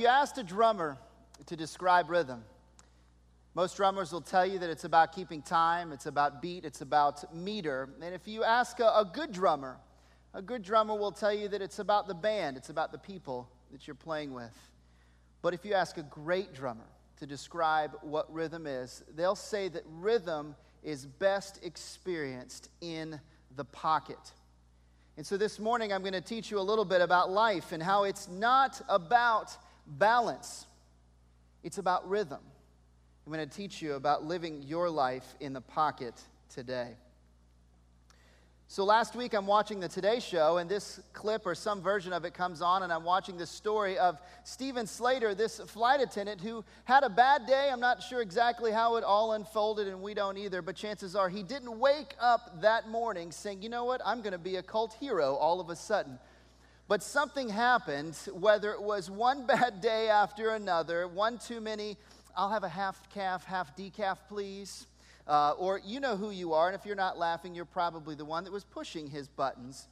You asked a drummer to describe rhythm, most drummers will tell you that it's about keeping time, it's about beat, it's about meter. And if you ask a, a, good drummer, a good drummer will tell you that it's about the band, it's about the people that you're playing with. But if you ask a great drummer to describe what rhythm is, they'll say that rhythm is best experienced in the pocket. And so this morning, I'm going to teach you a little bit about life and how it's not about balance, it's about rhythm. I'm going to teach you about living your life in the pocket today. So, last week I'm watching the Today Show, and this clip or some version of it comes on, and I'm watching the story of Steven Slater, this flight attendant who had a bad day. I'm not sure exactly how it all unfolded, and we don't either, but chances are he didn't wake up that morning saying, You know what? I'm going to be a cult hero all of a sudden. But something happened, whether it was one bad day after another, one too many, I'll have a half caf, half decaf, please uh, or you know who you are, and if you're not laughing, you're probably the one that was pushing his buttons.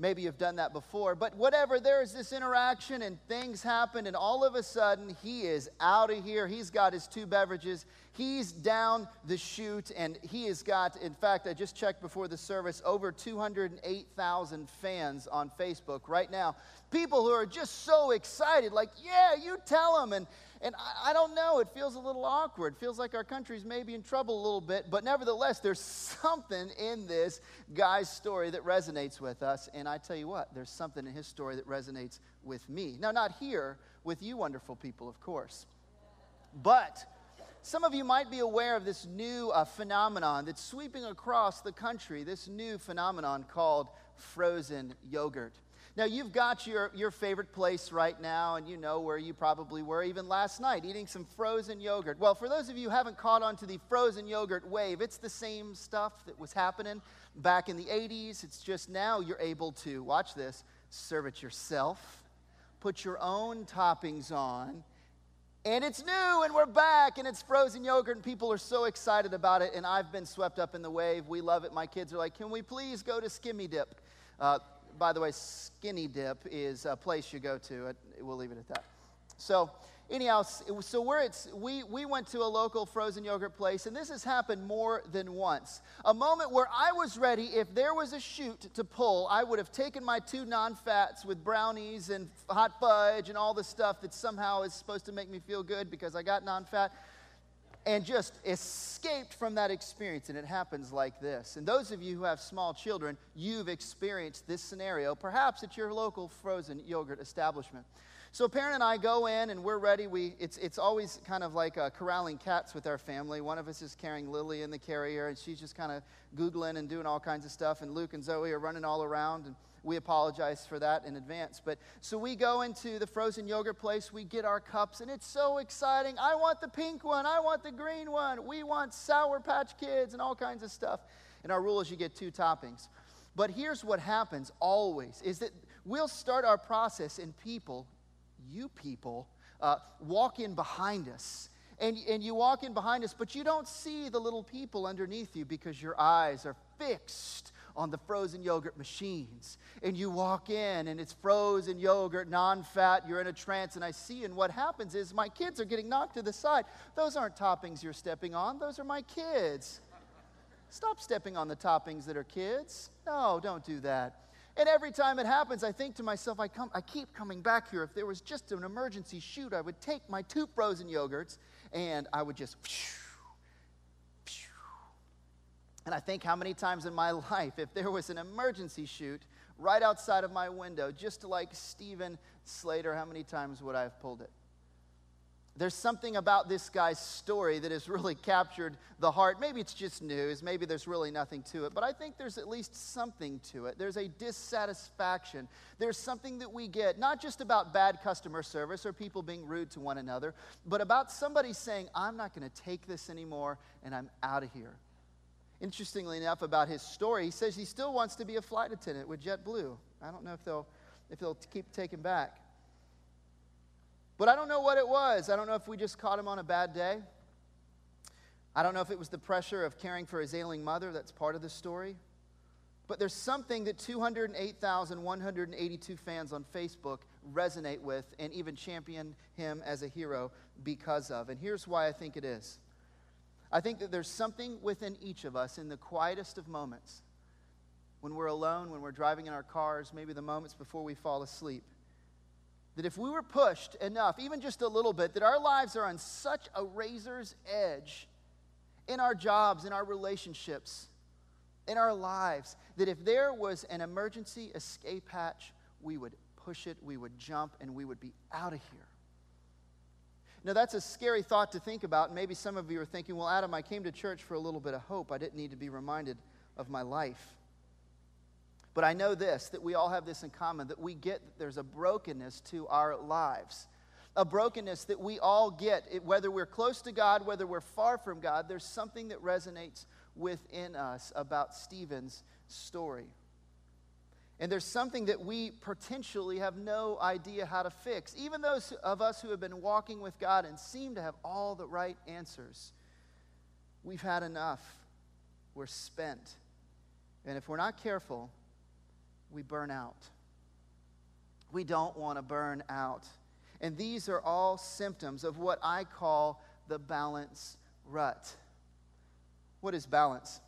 Maybe you've done that before, but whatever, there is this interaction and things happen, and all of a sudden he is out of here. He's got his two beverages, he's down the chute, and he has got, in fact, I just checked before the service, over 208,000 fans on Facebook right now. People who are just so excited, like, yeah, you tell them. And and I, I, don't know, it feels a little awkward. It feels like our country's maybe in trouble a little bit, but nevertheless, there's something in this guy's story that resonates with us. And I tell you what, there's something in his story that resonates with me. Now, not here, with you wonderful people, of course. But some of you might be aware of this new uh, phenomenon that's sweeping across the country, this new phenomenon called frozen yogurt. Now, you've got your, your favorite place right now, and you know where you probably were even last night, eating some frozen yogurt. Well, for those of you who haven't caught on to the frozen yogurt wave, it's the same stuff that was happening back in the 80s. It's just now you're able to, watch this, serve it yourself, put your own toppings on, and it's new, and we're back, and it's frozen yogurt, and people are so excited about it. And I've been swept up in the wave. We love it. My kids are like, Can we please go to Skinny Dip? Uh, by the way, Skinny Dip is a place you go to. We'll leave it at that. So, anyhow, so we're at, we, we went to a local frozen yogurt place, and this has happened more than once. A moment where I was ready, if there was a chute to pull, I would have taken my two non fats with brownies and hot fudge and all the stuff that somehow is supposed to make me feel good because I got non fat and just escaped from that experience. And it happens like this. And those of you who have small children, you've experienced this scenario, perhaps at your local frozen yogurt establishment. So, a parent and I go in and we're ready. We, it's, it's always kind of like uh, corralling cats with our family. One of us is carrying Lily in the carrier, and she's just kind of Googling and doing all kinds of stuff. And Luke and Zoe are running all around. And we apologize for that in advance. But so we go into the frozen yogurt place, we get our cups, and it's so exciting. I want the pink one, I want the green one, we want Sour Patch Kids and all kinds of stuff. And our rule is you get two toppings. But here's what happens always is that we'll start our process, and people, you people, uh, walk in behind us. And, and you walk in behind us, but you don't see the little people underneath you because your eyes are fixed on the frozen yogurt machines. And you walk in and it's frozen yogurt, non fat, you're in a trance. And I see, and what happens is my kids are getting knocked to the side. Those aren't toppings you're stepping on, those are my kids. Stop stepping on the toppings that are kids. No, don't do that. And every time it happens, I think to myself, I, come, I keep coming back here. If there was just an emergency chute, I would take my two frozen yogurts and I would just and I think how many times in my life, if there was an emergency chute right outside of my window, just like Steven Slater, how many times would I have pulled it? There's something about this guy's story that has really captured the heart. Maybe it's just news, maybe there's really nothing to it, but I think there's at least something to it. There's a dissatisfaction. There's something that we get, not just about bad customer service or people being rude to one another, but about somebody saying, I'm not going to take this anymore and I'm out of here. Interestingly enough, about his story, he says he still wants to be a flight attendant with JetBlue. I don't know if they'll, if they'll keep taking back. But I don't know what it was. I don't know if we just caught him on a bad day. I don't know if it was the pressure of caring for his ailing mother. That's part of the story. But there's something that 208,182 fans on Facebook resonate with and even champion him as a hero because of. And here's why I think it is I think that there's something within each of us in the quietest of moments when we're alone, when we're driving in our cars, maybe the moments before we fall asleep. That if we were pushed enough, even just a little bit, that our lives are on such a razor's edge in our jobs, in our relationships, in our lives, that if there was an emergency escape hatch, we would push it, we would jump, and we would be out of here. Now, that's a scary thought to think about. Maybe some of you are thinking, well, Adam, I came to church for a little bit of hope. I didn't need to be reminded of my life. But I know this that we all have this in common that we get that there's a brokenness to our lives. A brokenness that we all get, whether we're close to God, whether we're far from God, there's something that resonates within us about Steven's story. And there's something that we potentially have no idea how to fix. Even those of us who have been walking with God and seem to have all the right answers, we've had enough. We're spent. And if we're not careful, we burn out. We don't want to burn out. And these are all symptoms of what I call the balance rut. What is balance?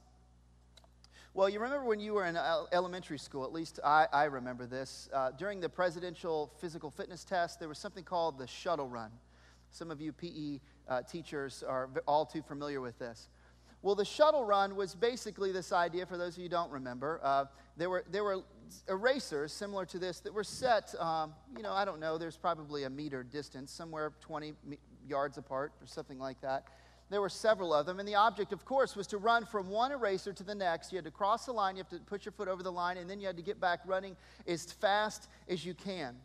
Well, you remember when you were in elementary school, at least I, I remember this. Uh, during the presidential physical fitness test, there was something called the shuttle run. Some of you PE uh, teachers are all too familiar with this. Well, the shuttle run was basically this idea, for those of you who don't remember. Uh, there, were, there were erasers similar to this that were set, um, you know, I don't know, there's probably a meter distance, somewhere 20 yards apart or something like that. There were several of them, and the object, of course, was to run from one eraser to the next. You had to cross the line, you have to put your foot over the line, and then you had to get back running as fast as you can.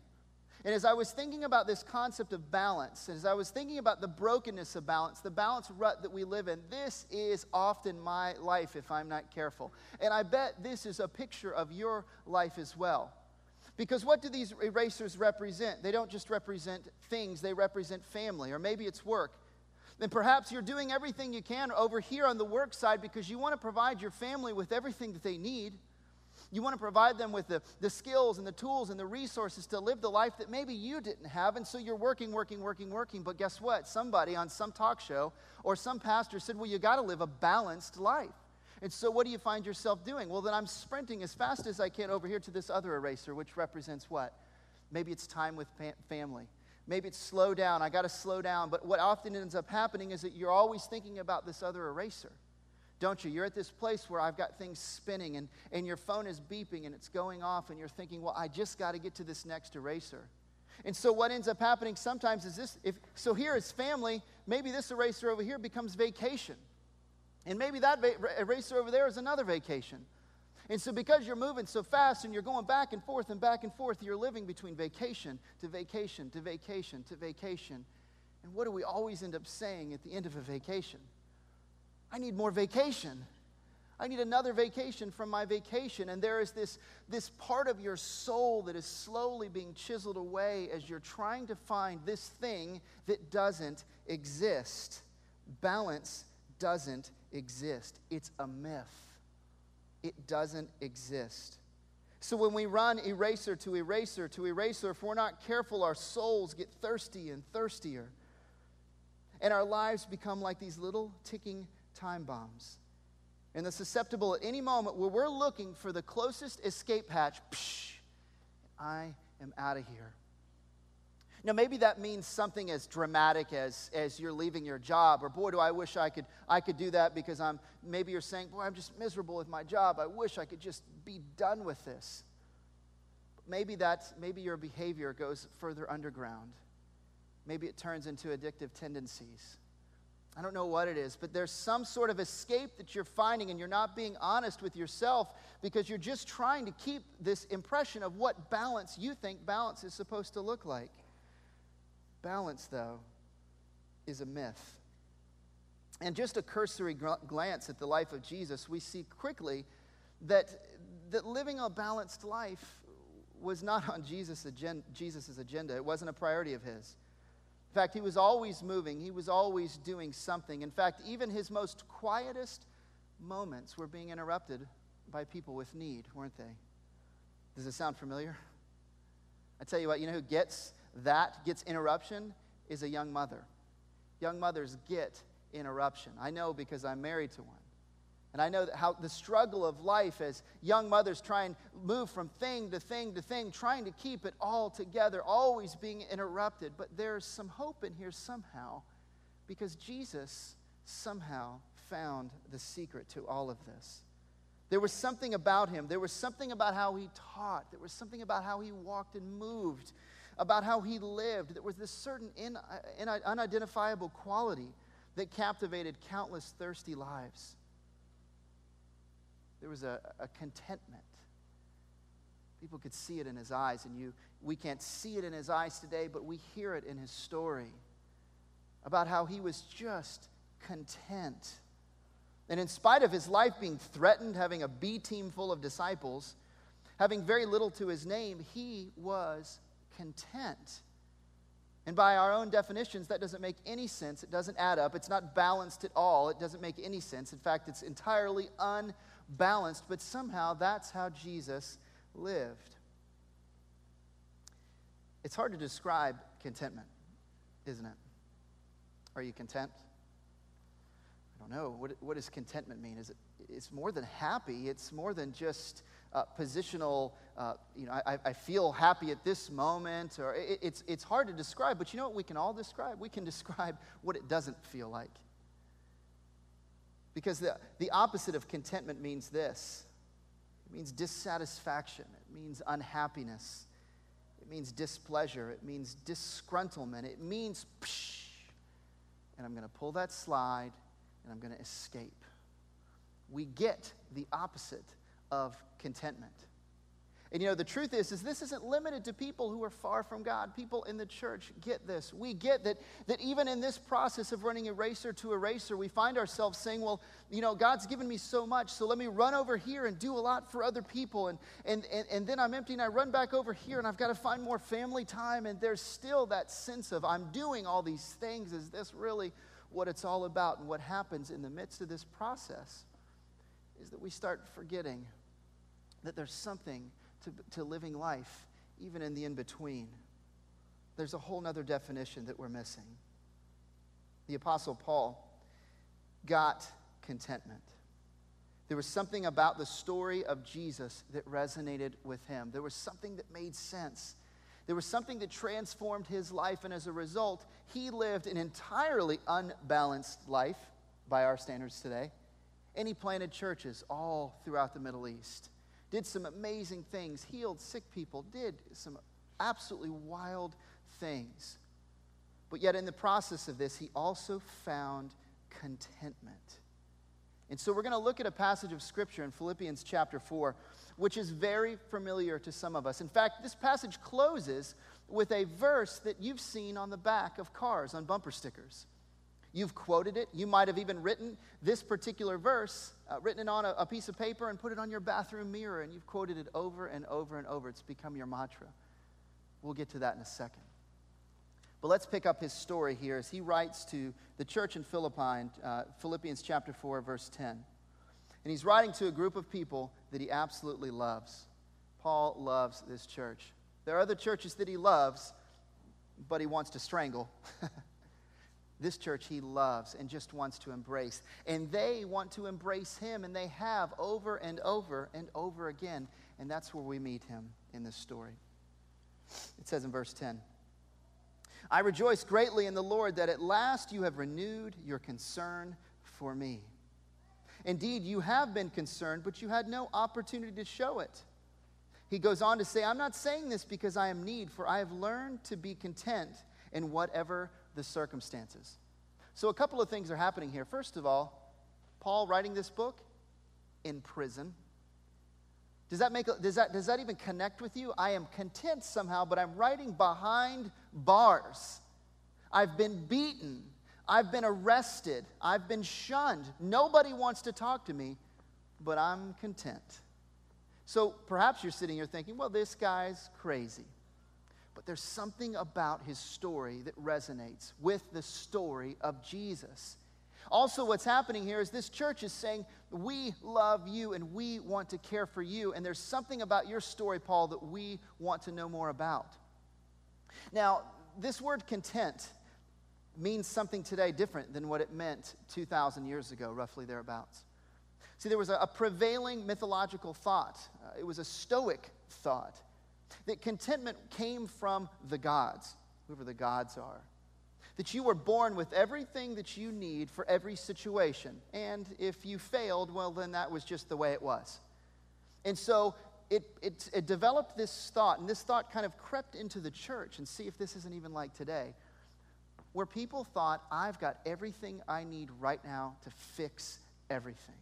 And as I was thinking about this concept of balance, as I was thinking about the brokenness of balance, the balance rut that we live in, this is often my life if I'm not careful. And I bet this is a picture of your life as well. Because what do these erasers represent? They don't just represent things, they represent family, or maybe it's work. Then perhaps you're doing everything you can over here on the work side because you want to provide your family with everything that they need. You want to provide them with the, the skills and the tools and the resources to live the life that maybe you didn't have. And so you're working, working, working, working. But guess what? Somebody on some talk show or some pastor said, Well, you got to live a balanced life. And so what do you find yourself doing? Well, then I'm sprinting as fast as I can over here to this other eraser, which represents what? Maybe it's time with family. Maybe it's slow down. I got to slow down. But what often ends up happening is that you're always thinking about this other eraser don't you? You're at this place where I've got things spinning and, and your phone is beeping and it's going off, and you're thinking, well, I just got to get to this next eraser. And so what ends up happening sometimes is this if so here is family, maybe this eraser over here becomes vacation. And maybe that va- eraser over there is another vacation. And so because you're moving so fast and you're going back and forth and back and forth, you're living between vacation to vacation to vacation to vacation. And what do we always end up saying at the end of a vacation? I need more vacation. I need another vacation from my vacation. And there is this, this part of your soul that is slowly being chiseled away as you're trying to find this thing that doesn't exist. Balance doesn't exist, it's a myth. It doesn't exist. So when we run eraser to eraser to eraser, if we're not careful, our souls get thirsty and thirstier. And our lives become like these little ticking time bombs. And the susceptible at any moment where we're looking for the closest escape hatch, psh, I am out of here. Now, maybe that means something as dramatic as, as you're leaving your job, or boy, do I wish I could, I could do that because I'm, maybe you're saying, boy, I'm just miserable with my job. I wish I could just be done with this. maybe that, maybe your behavior goes further underground. Maybe it turns into addictive tendencies. I don't know what it is, but there's some sort of escape that you're finding, and you're not being honest with yourself because you're just trying to keep this impression of what balance you think balance is supposed to look like. Balance, though, is a myth. And just a cursory glance at the life of Jesus, we see quickly that, that living a balanced life was not on Jesus' agenda, Jesus' agenda. It wasn't a priority of his. In fact, he was always moving, he was always doing something. In fact, even his most quietest moments were being interrupted by people with need, weren't they? Does it sound familiar? I tell you what, you know who gets that, gets interruption, is a young mother. Young mothers get interruption. I know because I'm married to one. And I know that how the struggle of life as young mothers try and move from thing to thing to thing, trying to keep it all together, always being interrupted. But there's some hope in here somehow because Jesus somehow found the secret to all of this. There was something about him. There was something about how he taught. There was something about how he walked and moved, about how he lived. There was this certain in, uh, in, unidentifiable quality that captivated countless thirsty lives. There was a, a contentment. People could see it in his eyes, and you, we can't see it in his eyes today, but we hear it in his story about how he was just content and in spite of his life being threatened, having a B team full of disciples, having very little to his name, he was content. And by our own definitions, that doesn't make any sense. It doesn't add up. It's not balanced at all. It doesn't make any sense. In fact, it's entirely unbalanced. But somehow, that's how Jesus lived. It's hard to describe contentment, isn't it? Are you content? I don't know. What, what does contentment mean? Is it, it's more than happy, it's more than just uh, positional, uh, you know, I, I, feel happy at this moment, or it, it's, it's hard to describe, but you know what we can all describe? We can describe what it doesn't feel like. Because the, the opposite of contentment means this it means dissatisfaction, it means unhappiness, it means displeasure, it means disgruntlement, it means, psh, and I'm going to pull that slide and I'm going to escape. We get the opposite of contentment. And you know, the truth is, is this isn't limited to people who are far from God. People in the church get this. We get that, that even in this process of running eraser to eraser, we find ourselves saying, well, you know, God's given me so much, so let me run over here and do a lot for other people. And, and, and, and then I'm empty and I run back over here and I've got to find more family time. And there's still that sense of, I'm doing all these things. Is this really what it's all about. And what happens in the midst of this process is that we start forgetting that there's something to, to living life, even in the in between. There's a whole other definition that we're missing. The Apostle Paul got contentment. There was something about the story of Jesus that resonated with him. There was something that made sense. There was something that transformed his life, and as a result, he lived an entirely unbalanced life by our standards today. And he planted churches all throughout the Middle East, did some amazing things, healed sick people, did some absolutely wild things. But yet, in the process of this, he also found contentment. And so, we're going to look at a passage of scripture in Philippians chapter 4 which is very familiar to some of us. In fact, this passage closes with a verse that you've seen on the back of cars on bumper stickers. You've quoted it. You might have even written this particular verse, uh, written it on a, a piece of paper and put it on your bathroom mirror, and you've quoted it over and over and over. It's become your mantra. We'll get to that in a second. But let's pick up his story here as he writes to the church in Philippi, uh, Philippians chapter 4, verse 10. And he's writing to a group of people that he absolutely loves. Paul loves this church. There are other churches that he loves, but he wants to strangle. this church he loves and just wants to embrace. And they want to embrace him, and they have over and over and over again. And that's where we meet him in this story. It says in verse 10 I rejoice greatly in the Lord that at last you have renewed your concern for me. Indeed, you have been concerned, but you had no opportunity to show it. He goes on to say, I'm not saying this because I am need, for I have learned to be content in whatever the circumstances. So, a couple of things are happening here. First of all, Paul writing this book in prison. Does that, make, does, that, does that even connect with you? I am content somehow, but I'm writing behind bars. I've been beaten. I've been arrested. I've been shunned. Nobody wants to talk to me, but I'm content. So perhaps you're sitting here thinking, well, this guy's crazy. But there's something about his story that resonates with the story of Jesus. Also, what's happening here is this church is saying, We love you and we want to care for you. And there's something about your story, Paul, that we want to know more about. Now, this word content means something today different than what it meant 2,000 years ago, roughly thereabouts. See, there was a, prevailing mythological thought, uh, it was a Stoic thought, that contentment came from the gods, whoever the gods are. That you were born with everything that you need for every situation. And if you failed, well, then that was just the way it was. And so it, it, it developed this thought, and this thought kind of crept into the church, and see if this isn't even like today where people thought, I've got everything I need right now to fix everything.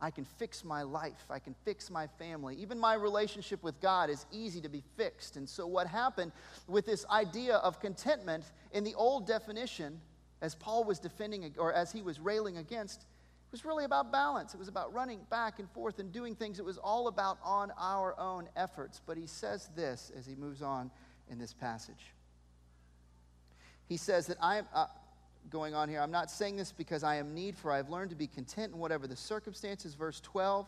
I can fix my life. I can fix my family. Even my relationship with God is easy to be fixed. And so, what happened with this idea of contentment in the old definition, as Paul was defending or as he was railing against, it was really about balance. It was about running back and forth and doing things. It was all about on our own efforts. But he says this as he moves on in this passage he says that I am uh, going on here. I'm not saying this because I am need, for I have learned to be content in whatever the circumstances. Verse 12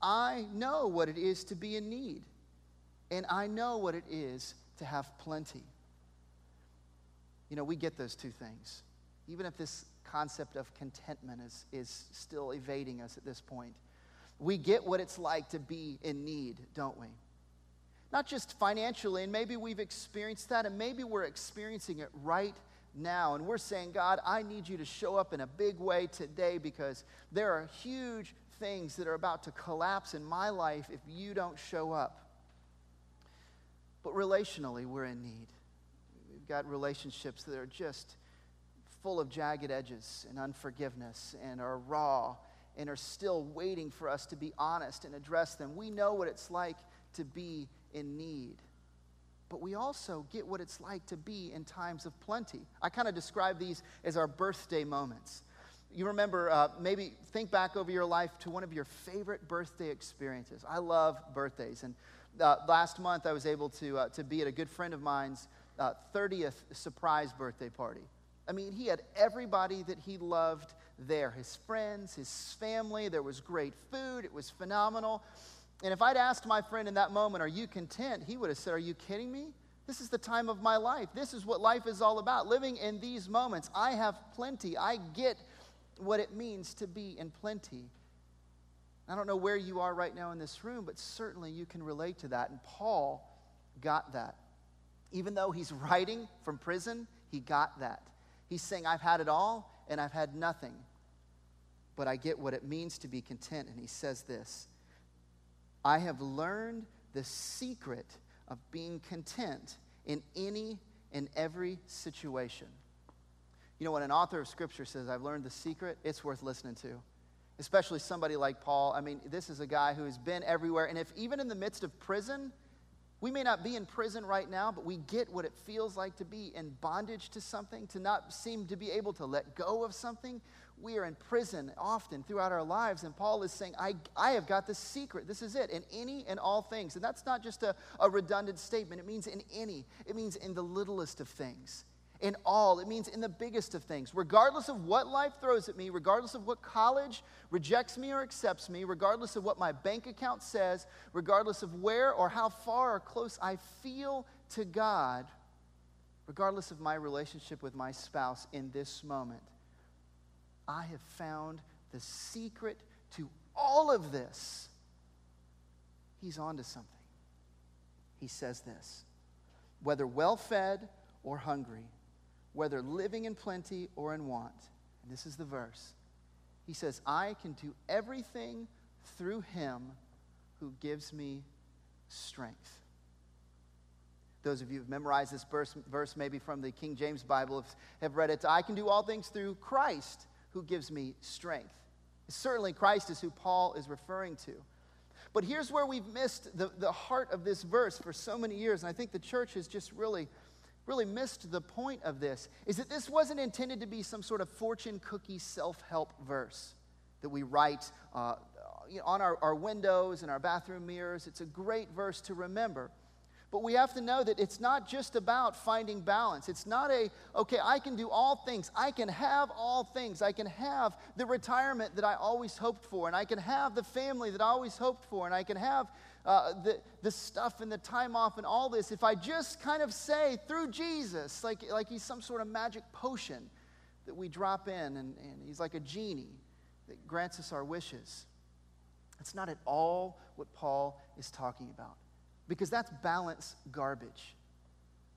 I know what it is to be in need, and I know what it is to have plenty. You know, we get those two things. Even if this concept of contentment is, is still evading us at this point, we get what it's like to be in need, don't we? not just financially, and maybe we've experienced that, and maybe we're experiencing it right now. And we're saying, God, I need you to show up in a big way today because there are huge things that are about to collapse in my life if you don't show up. But relationally, we're in need. We've got relationships that are just full of jagged edges and unforgiveness and are raw and are still waiting for us to be honest and address them. We know what it's like to be in need. But we also get what it's like to be in times of plenty. I kind of describe these as our birthday moments. You remember, uh, maybe think back over your life to one of your favorite birthday experiences. I love birthdays. And uh, last month, I was able to, uh, to be at a good friend of mine's 30th uh, surprise birthday party. I mean, he had everybody that he loved there his friends, his family. There was great food, it was phenomenal. And if I'd asked my friend in that moment, Are you content? he would have said, Are you kidding me? This is the time of my life. This is what life is all about. Living in these moments. I have plenty. I get what it means to be in plenty. I don't know where you are right now in this room, but certainly you can relate to that. And Paul got that. Even though he's writing from prison, he got that. He's saying, I've had it all and I've had nothing, but I get what it means to be content. And he says this I have learned the secret of being content in any and every situation. You know, when an author of scripture says, I've learned the secret, it's worth listening to. Especially somebody like Paul. I mean, this is a guy who has been everywhere. And if even in the midst of prison, we may not be in prison right now, but we get what it feels like to be in bondage to something, to not seem to be able to let go of something we are in prison often throughout our lives. And Paul is saying, I, I have got the secret. This is it in any and all things. And that's not just a, a redundant statement, it means in any, it means in the littlest of things. In all, it means in the biggest of things. Regardless of what life throws at me, regardless of what college rejects me or accepts me, regardless of what my bank account says, regardless of where or how far or close I feel to God, regardless of my relationship with my spouse in this moment, I have found the secret to all of this. He's onto something. He says this whether well fed or hungry, whether living in plenty or in want. And this is the verse. He says, I can do everything through him who gives me strength. Those of you who've memorized this verse, verse maybe from the King James Bible have, have read it. I can do all things through Christ who gives me strength. Certainly, Christ is who Paul is referring to. But here's where we've missed the, the heart of this verse for so many years, and I think the church has just really, really missed the point of this, is that this wasn't intended to be some sort of fortune cookie self-help verse that we write uh, on our, our windows and our bathroom mirrors. It's a great verse to remember. But we have to know that it's not just about finding balance. It's not a, okay, I can do all things. I can have all things. I can have the retirement that I always hoped for, and I can have the family that I always hoped for, and I can have uh, the, the stuff and the time off and all this. If I just kind of say through Jesus, like, like he's some sort of magic potion that we drop in, and, and he's like a genie that grants us our wishes. That's not at all what Paul is talking about because that's balance garbage.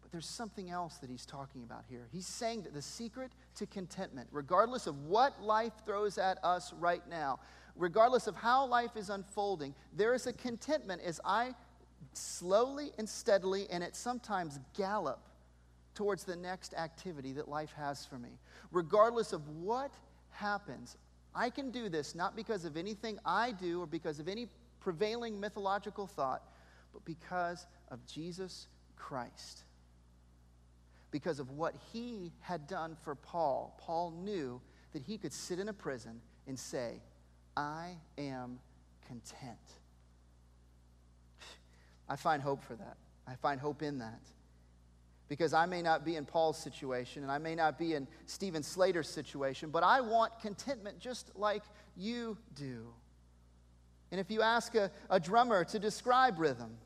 But there's something else that he's talking about here. He's saying that the secret to contentment, regardless of what life throws at us right now, regardless of how life is unfolding, there is a contentment as I slowly and steadily and at sometimes gallop towards the next activity that life has for me. Regardless of what happens, I can do this not because of anything I do or because of any prevailing mythological thought, but because of Jesus Christ. Because of what he had done for Paul, Paul knew that he could sit in a prison and say, I am content. I find hope for that. I find hope in that. Because I may not be in Paul's situation and I may not be in Steven Slater's situation, but I want contentment just like you do. And if you ask a, a drummer to describe rhythm,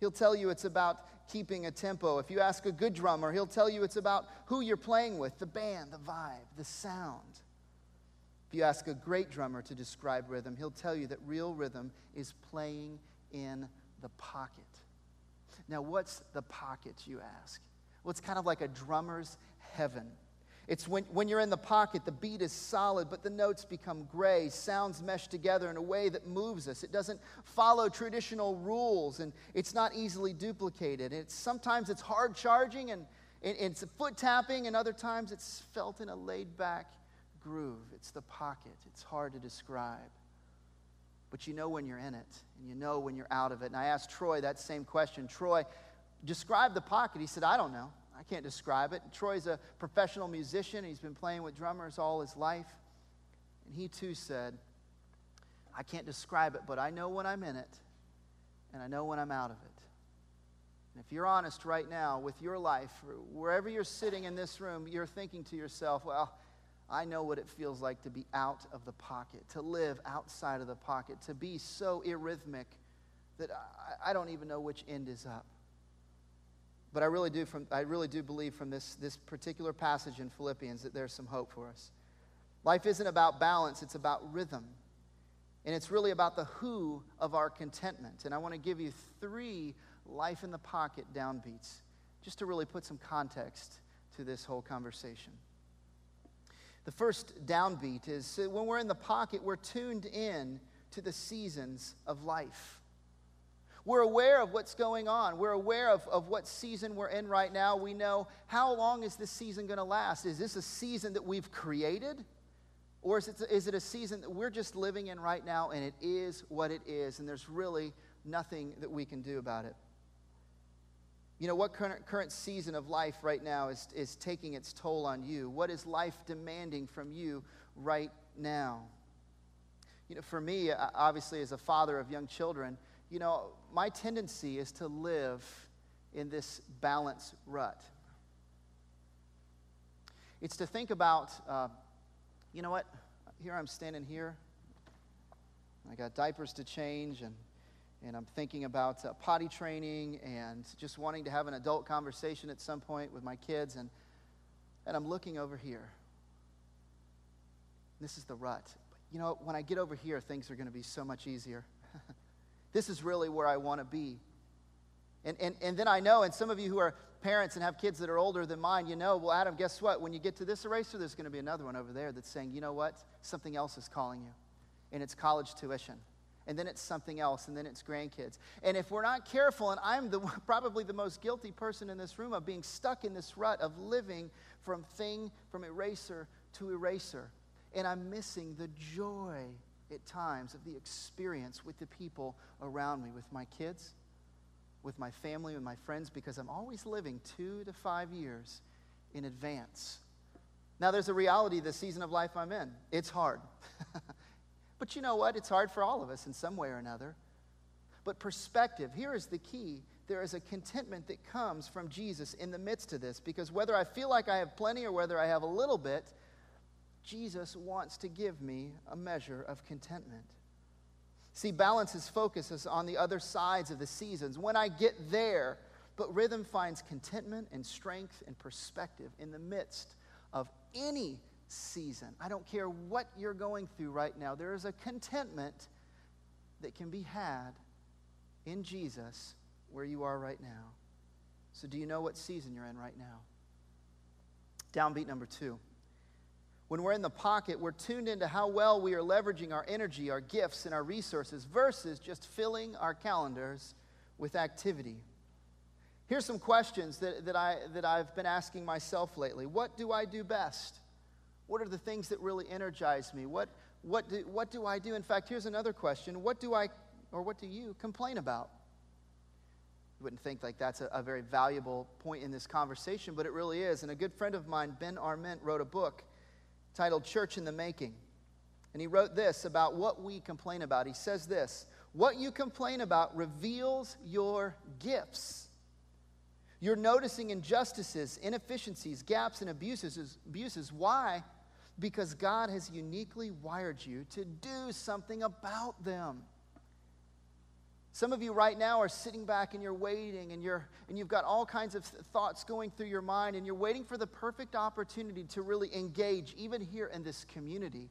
He'll tell you it's about keeping a tempo. If you ask a good drummer, he'll tell you it's about who you're playing with, the band, the vibe, the sound. If you ask a great drummer to describe rhythm, he'll tell you that real rhythm is playing in the pocket. Now, what's the pocket, you ask? Well, it's kind of like a drummer's heaven. It's when, when you're in the pocket, the beat is solid, but the notes become gray. Sounds mesh together in a way that moves us. It doesn't follow traditional rules, and it's not easily duplicated. It's, sometimes it's hard charging and, and it's foot tapping, and other times it's felt in a laid back groove. It's the pocket. It's hard to describe. But you know when you're in it, and you know when you're out of it. And I asked Troy that same question Troy, describe the pocket. He said, I don't know. I can't describe it. Troy's a professional musician. He's been playing with drummers all his life. And he too said, I can't describe it, but I know when I'm in it, and I know when I'm out of it. And if you're honest right now with your life, wherever you're sitting in this room, you're thinking to yourself, well, I know what it feels like to be out of the pocket, to live outside of the pocket, to be so arrhythmic that I, I don't even know which end is up. But I really do, from, I really do believe from this, this particular passage in Philippians that there's some hope for us. Life isn't about balance, it's about rhythm. And it's really about the who of our contentment. And I want to give you three life in the pocket downbeats just to really put some context to this whole conversation. The first downbeat is when we're in the pocket, we're tuned in to the seasons of life. We're aware of what's going on. We're aware of, of what season we're in right now. We know how long is this season going to last? Is this a season that we've created? Or is it, is it a season that we're just living in right now and it is what it is and there's really nothing that we can do about it? You know, what current, current season of life right now is, is taking its toll on you? What is life demanding from you right now? You know, for me, obviously, as a father of young children, you know, my tendency is to live in this balance rut. It's to think about, uh, you know what, here I'm standing here. I got diapers to change, and, and I'm thinking about uh, potty training and just wanting to have an adult conversation at some point with my kids. And, and I'm looking over here. This is the rut. But You know, when I get over here, things are going to be so much easier. This is really where I want to be. And, and, and then I know, and some of you who are parents and have kids that are older than mine, you know, well, Adam, guess what? When you get to this eraser, there's going to be another one over there that's saying, you know what? Something else is calling you. And it's college tuition. And then it's something else, and then it's grandkids. And if we're not careful, and I'm the, probably the most guilty person in this room of being stuck in this rut of living from thing, from eraser to eraser, and I'm missing the joy at times of the experience with the people around me, with my kids, with my family, with my friends, because I'm always living two to five years in advance. Now, there's a reality the season of life I'm in. It's hard. but you know what? It's hard for all of us in some way or another. but perspective. Here is the key there is a contentment that comes from Jesus in the midst of this. Because whether I feel like I have plenty or whether I have a little bit, Jesus wants to give me a measure of contentment. See, balance is focus is on the other sides of the seasons. When I get there, but rhythm finds contentment and strength and perspective in the midst of any season. I don't care what you're going through right now, there is a contentment that can be had in Jesus where you are right now. So, do you know what season you're in right now? Downbeat number two. When we're in the pocket, we're tuned into how well we are leveraging our energy, our gifts, and our resources versus just filling our calendars with activity. Here's some questions that, that, I, that I've been asking myself lately. What do I do best? What are the things that really energize me? What, what, do, what do I do? In fact, here's another question What do I, or what do you complain about? You wouldn't think like that's a, a, very valuable point in this conversation, but it really is. And a good friend of mine, Ben Arment, wrote a book titled Church in the Making. And he wrote this about what we complain about. He says this What you complain about reveals your gifts. You're noticing injustices, inefficiencies, gaps, and abuses. abuses. Why? Because God has uniquely wired you to do something about them. Some of you right now are sitting back and you're waiting and, you're, and you've got all kinds of thoughts going through your mind and you're waiting for the perfect opportunity to really engage, even here in this community.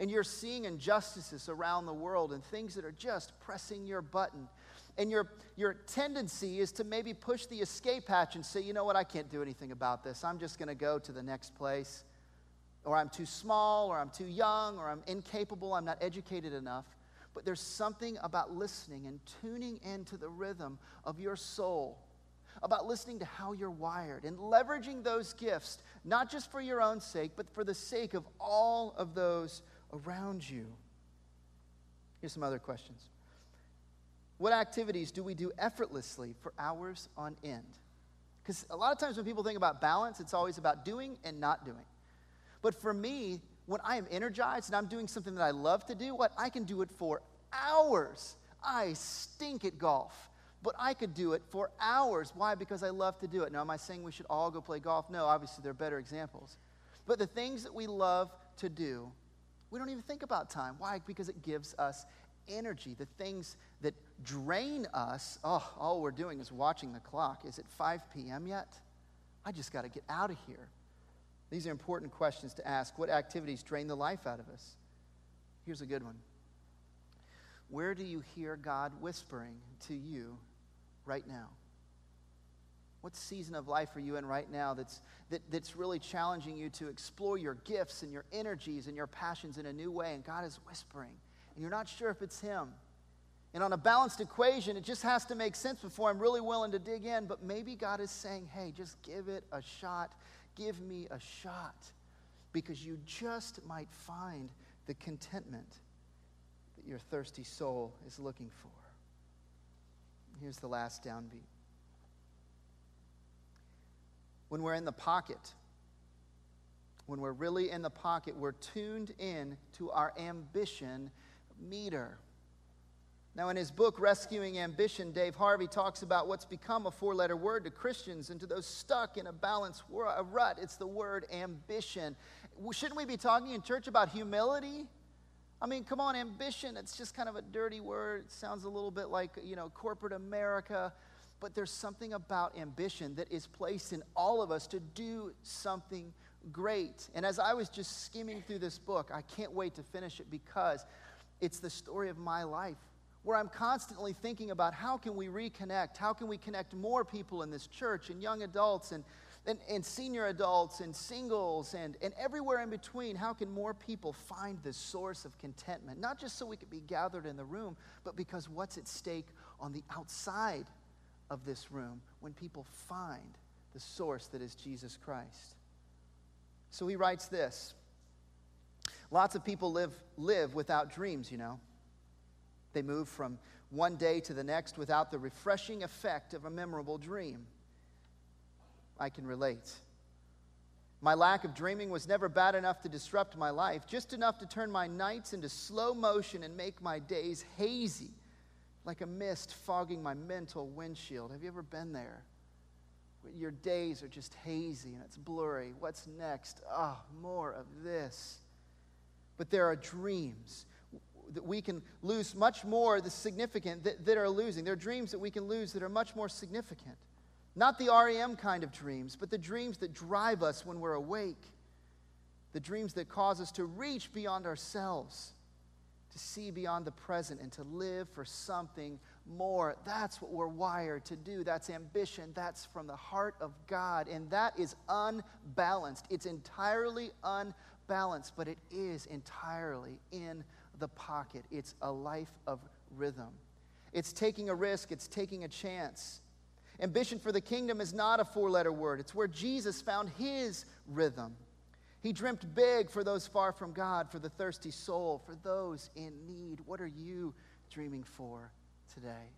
And you're seeing injustices around the world and things that are just pressing your button. And your, your tendency is to maybe push the escape hatch and say, you know what, I can't do anything about this. I'm just going to go to the next place. Or I'm too small, or I'm too young, or I'm incapable, I'm not educated enough. But there's something about listening and tuning into the rhythm of your soul, about listening to how you're wired and leveraging those gifts, not just for your own sake, but for the sake of all of those around you. Here's some other questions. What activities do we do effortlessly for hours on end? Because a lot of times when people think about balance, it's always about doing and not doing. But for me, when I am energized and I'm doing something that I love to do, what I can do it for hours. I stink at golf, but I could do it for hours. Why? Because I love to do it. Now, am I saying we should all go play golf? No, obviously, there are better examples. But the things that we love to do, we don't even think about time. Why? Because it gives us energy. The things that drain us, oh, all we're doing is watching the clock. Is it 5 p.m. yet? I just got to get out of here. These are important questions to ask. What activities drain the life out of us? Here's a good one. Where do you hear God whispering to you right now? What season of life are you in right now that's, that, that's really challenging you to explore your gifts and your energies and your passions in a new way? And God is whispering, and you're not sure if it's Him. And on a balanced equation, it just has to make sense before I'm really willing to dig in. But maybe God is saying, hey, just give it a shot give me a shot because you just might find the contentment that your thirsty soul is looking for. Here's the last downbeat. When we're in the pocket, when we're really in the pocket, we're tuned in to our ambition meter. Now, in his book, Rescuing Ambition, Dave Harvey talks about what's become a four letter word to Christians and to those stuck in a balanced rut. It's the word ambition. Shouldn't we be talking in church about humility? I mean, come on, ambition, it's just kind of a dirty word. It sounds a little bit like, you know, corporate America. But there's something about ambition that is placed in all of us to do something great. And as I was just skimming through this book, I can't wait to finish it because it's the story of my life where I'm constantly thinking about how can we reconnect? How can we connect more people in this church and young adults and, and, and senior adults and singles and, and everywhere in between? How can more people find the source of contentment? Not just so we could be gathered in the room, but because what's at stake on the outside of this room when people find the source that is Jesus Christ. So he writes this. Lots of people live, live without dreams, you know. They move from one day to the next without the refreshing effect of a memorable dream. I can relate. My lack of dreaming was never bad enough to disrupt my life, just enough to turn my nights into slow motion and make my days hazy. like a mist fogging my mental windshield. Have you ever been there? Your days are just hazy and it's blurry. What's next? Ah, oh, more of this. But there are dreams that we can lose much more the significant that, that are losing. There are dreams that we can lose that are much more significant. Not the REM kind of dreams, but the dreams that drive us when we're awake. The dreams that cause us to reach beyond ourselves, to see beyond the present, and to live for something more. That's what we're wired to do. That's ambition. That's from the heart of God. And that is unbalanced. It's entirely unbalanced, but it is entirely in the pocket. It's a life of rhythm. It's taking a risk, it's taking a chance. Ambition for the kingdom is not a four letter word, it's where Jesus found his rhythm. He dreamt big for those far from God, for the thirsty soul, for those in need. What are you dreaming for today?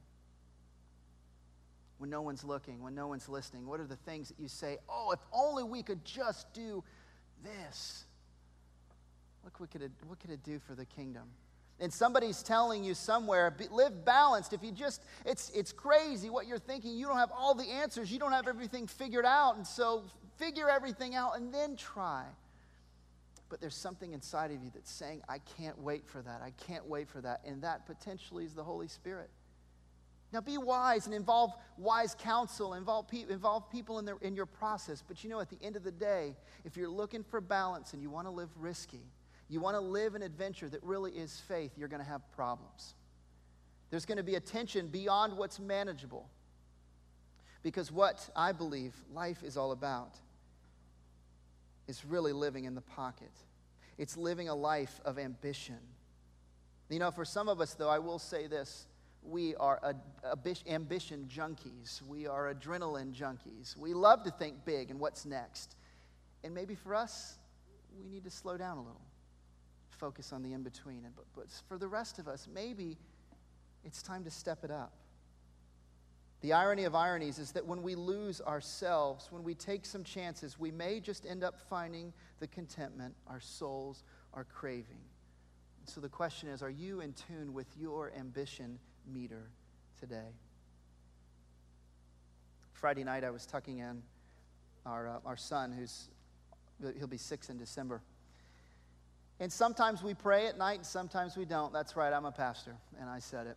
When no one's looking, when no one's listening, what are the things that you say, oh, if only we could just do this? Look, what could it, what could it do for the kingdom? And somebody's telling you somewhere, live balanced. If you just, it's, it's crazy what you're thinking. You don't have all the answers. You don't have everything figured out. And so figure everything out and then try. But there's something inside of you that's saying, I can't wait for that. I can't wait for that. And that potentially is the Holy Spirit. Now be wise and involve wise counsel, involve, pe- involve people in, their, in your process. But you know, at the end of the day, if you're looking for balance and you want to live risky, you want to live an adventure that really is faith, you're going to have problems. There's going to be a tension beyond what's manageable. Because what I believe life is all about is really living in the pocket. It's living a life of ambition. You know, for some of us, though, I will say this we are ambition junkies. We are adrenaline junkies. We love to think big and what's next. And maybe for us, we need to slow down a little focus on the in between. But, but for the rest of us, maybe it's time to step it up. The irony of ironies is that when we lose ourselves, when we take some chances, we may just end up finding the contentment our souls are craving. So the question is are you in tune with your ambition meter today? Friday night, I was tucking in our, uh, our son, who's he'll be six in December. And sometimes we pray at night and sometimes we don't. That's right, I'm a pastor, and I said it.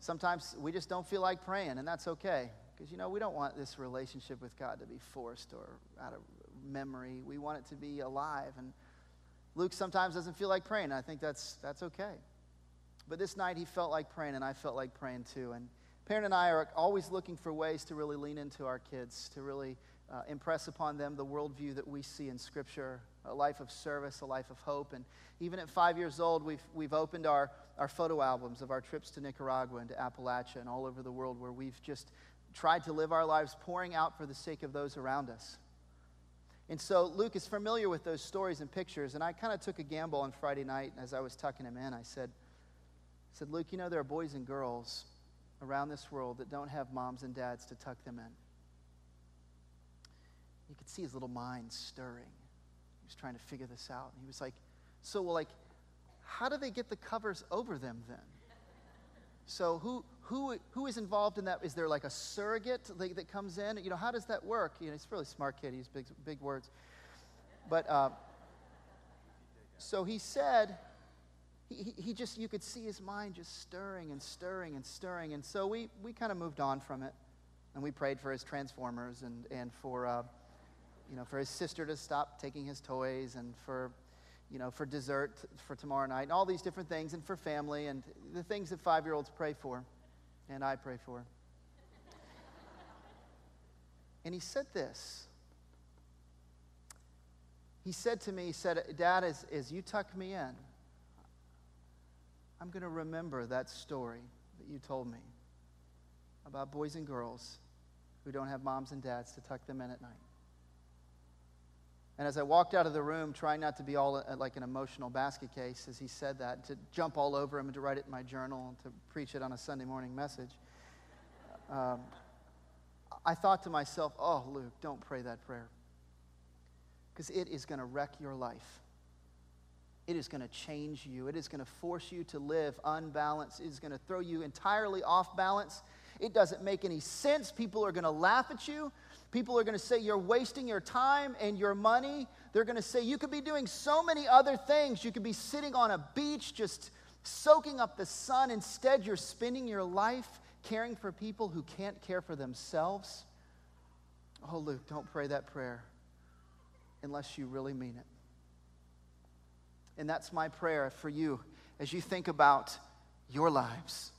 Sometimes we just don't feel like praying, and that's okay. Because, you know, we don't want this relationship with God to be forced or out of memory. We want it to be alive. And Luke sometimes doesn't feel like praying. I think that's, that's okay. But this night he felt like praying, and I felt like praying too. And Parent and I are always looking for ways to really lean into our kids, to really uh, impress upon them the worldview that we see in Scripture a life of service, a life of hope. And even at five years old, we've, we've opened our, our photo albums of our trips to Nicaragua and to Appalachia and all over the world where we've just tried to live our lives pouring out for the sake of those around us. And so Luke is familiar with those stories and pictures, and I kind of took a gamble on Friday night as I was tucking him in. I said, I said, Luke, you know there are boys and girls around this world that don't have moms and dads to tuck them in. You could see his little mind stirring. Was trying to figure this out. And he was like, So, well, like, how do they get the covers over them then? So, who, who, who is involved in that? Is there like a surrogate that, that comes in? You know, how does that work? You know, he's a really smart kid. He's big, big words. But, uh, so he said, he, he just, you could see his mind just stirring and stirring and stirring. And so we, we kind of moved on from it. And we prayed for his transformers and, and for, uh, you know, for his sister to stop taking his toys and for, you know, for dessert for tomorrow night and all these different things and for family and the things that five year olds pray for and I pray for. and he said this. He said to me, he said, Dad, as, as you tuck me in, I'm going to remember that story that you told me about boys and girls who don't have moms and dads to tuck them in at night. And as I walked out of the room, trying not to be all uh, like an emotional basket case, as he said that, to jump all over him and to write it in my journal and to preach it on a Sunday morning message, um, I thought to myself, oh, Luke, don't pray that prayer. Because it is going to wreck your life. it is going to change you. It is going to force you to live unbalanced. It is going to throw you entirely off balance. It doesn't make any sense. People are going to laugh at you. People are going to say you're wasting your time and your money. They're going to say you could be doing so many other things. You could be sitting on a beach just soaking up the sun. Instead, you're spending your life caring for people who can't care for themselves. Oh, Luke, don't pray that prayer unless you really mean it. And that's my prayer for you as you think about your lives.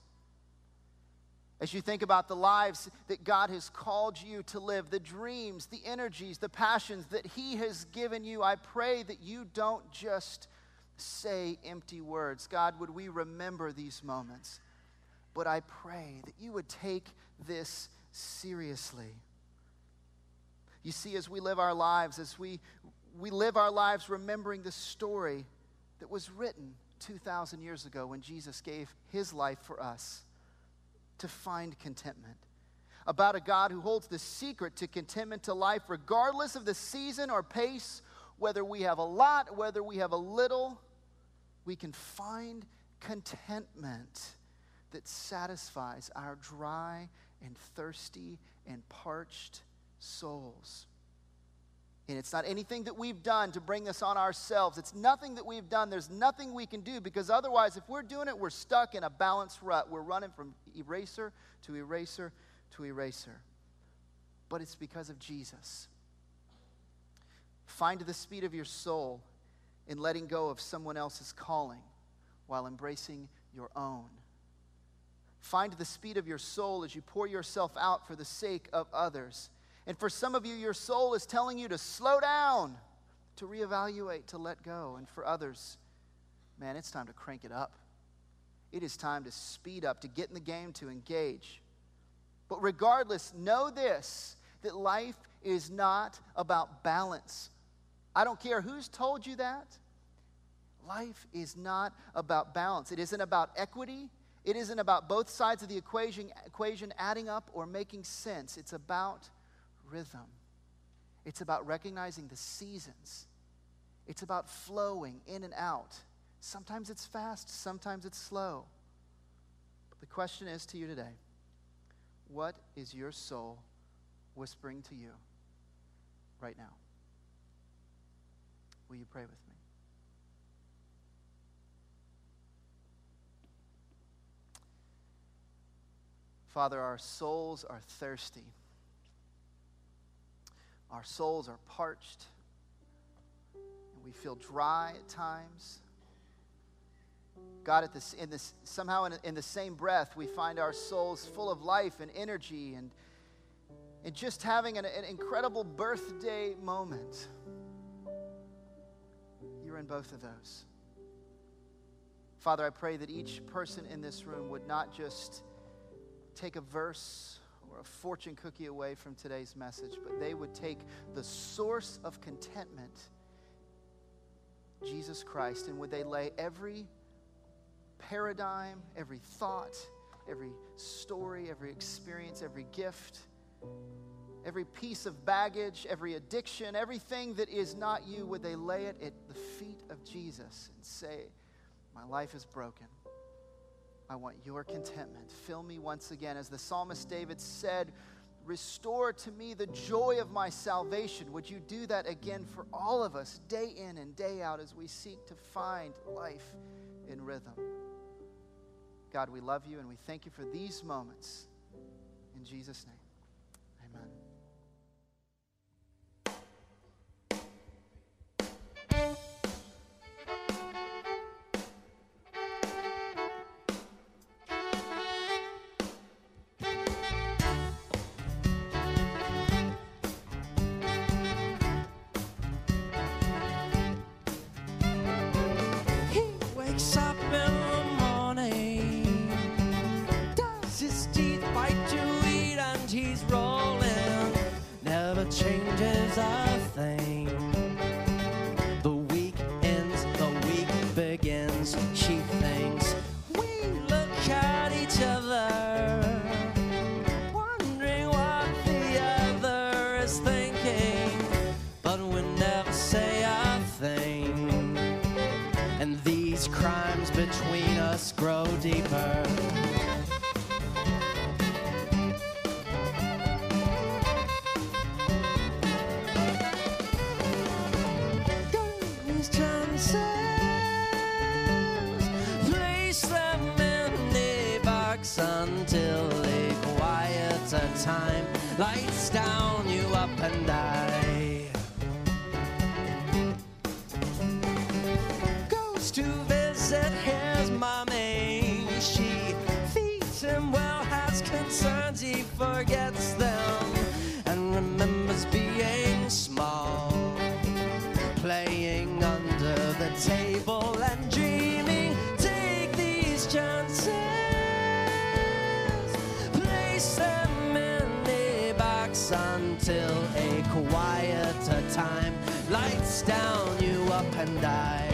As you think about the lives that God has called you to live, the dreams, the energies, the passions that He has given you, I pray that you don't just say empty words. God, would we remember these moments? But I pray that you would take this seriously. You see, as we live our lives, as we, we live our lives remembering the story that was written 2,000 years ago when Jesus gave his life for us to find contentment. About a God who holds the secret to contentment to life, regardless of the season or pace, whether we have a lot, whether we have a little, we can find contentment that satisfies our dry and thirsty and parched souls. And it's not anything that we've done to bring this on ourselves. It's nothing that we've done. There's nothing we can do because otherwise, if we're doing it, we're stuck in a balanced rut. We're running from eraser to eraser to eraser. But it's because of Jesus. Find the speed of your soul in letting go of someone else's calling while embracing your own. Find the speed of your soul as you pour yourself out for the sake of others. And for some of you, your soul is telling you to slow down, to reevaluate, to let go. And for others, man, it's time to crank it up. It is time to speed up, to get in the game, to engage. But regardless, know this that life is not about balance. I don't care who's told you that. Life is not about balance. It isn't about equity. It isn't about both sides of the equation, equation adding up or making sense. It's about rhythm. It's about recognizing the seasons. It's about flowing in and out. Sometimes it's fast, sometimes it's slow. The question is to you today what is your soul whispering to you right now? Will you pray with me? Father, our souls are thirsty. Our souls are parched. And we feel dry at times. God, at this, in this, somehow in, in the same breath, we find our souls full of life and energy and, and just having an, an incredible birthday moment. You're in both of those. Father, I pray that each person in this room would not just take a verse or a fortune cookie away from today's message, but they would take the source of contentment, Jesus Christ, and would they lay every paradigm, every thought, every story, every experience, every gift, every piece of baggage, every addiction, everything that is not you, would they lay it at the feet of Jesus and say, My life is broken. I want your contentment. Fill me once again. As the psalmist David said, Restore to me the joy of my salvation. Would you do that again for all of us, day in and day out, as we seek to find life in rhythm? God, we love you and we thank you for these moments. In Jesus' name. changes I think. Time. Lights down you up and I down you up and I.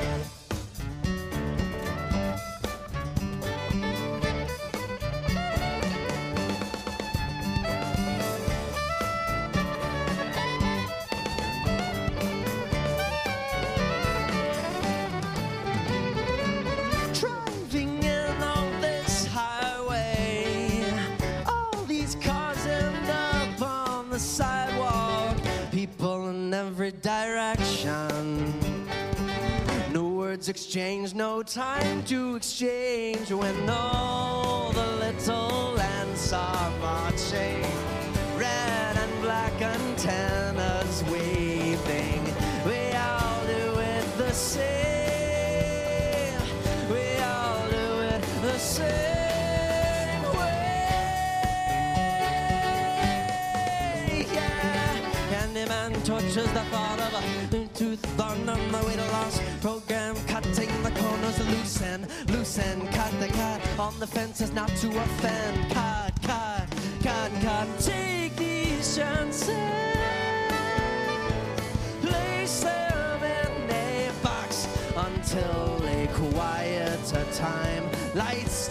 Exchanged, no time to exchange when all the little ants are marching. Red and black antennas waving. We all do it the same. We all do it the same tortures the thought of a tooth on the way to lost program cutting the corners loose and loose and cut the cut on the fences not to offend. Cut cut cut cut. Take these chances. Place them in a box until a quieter time lights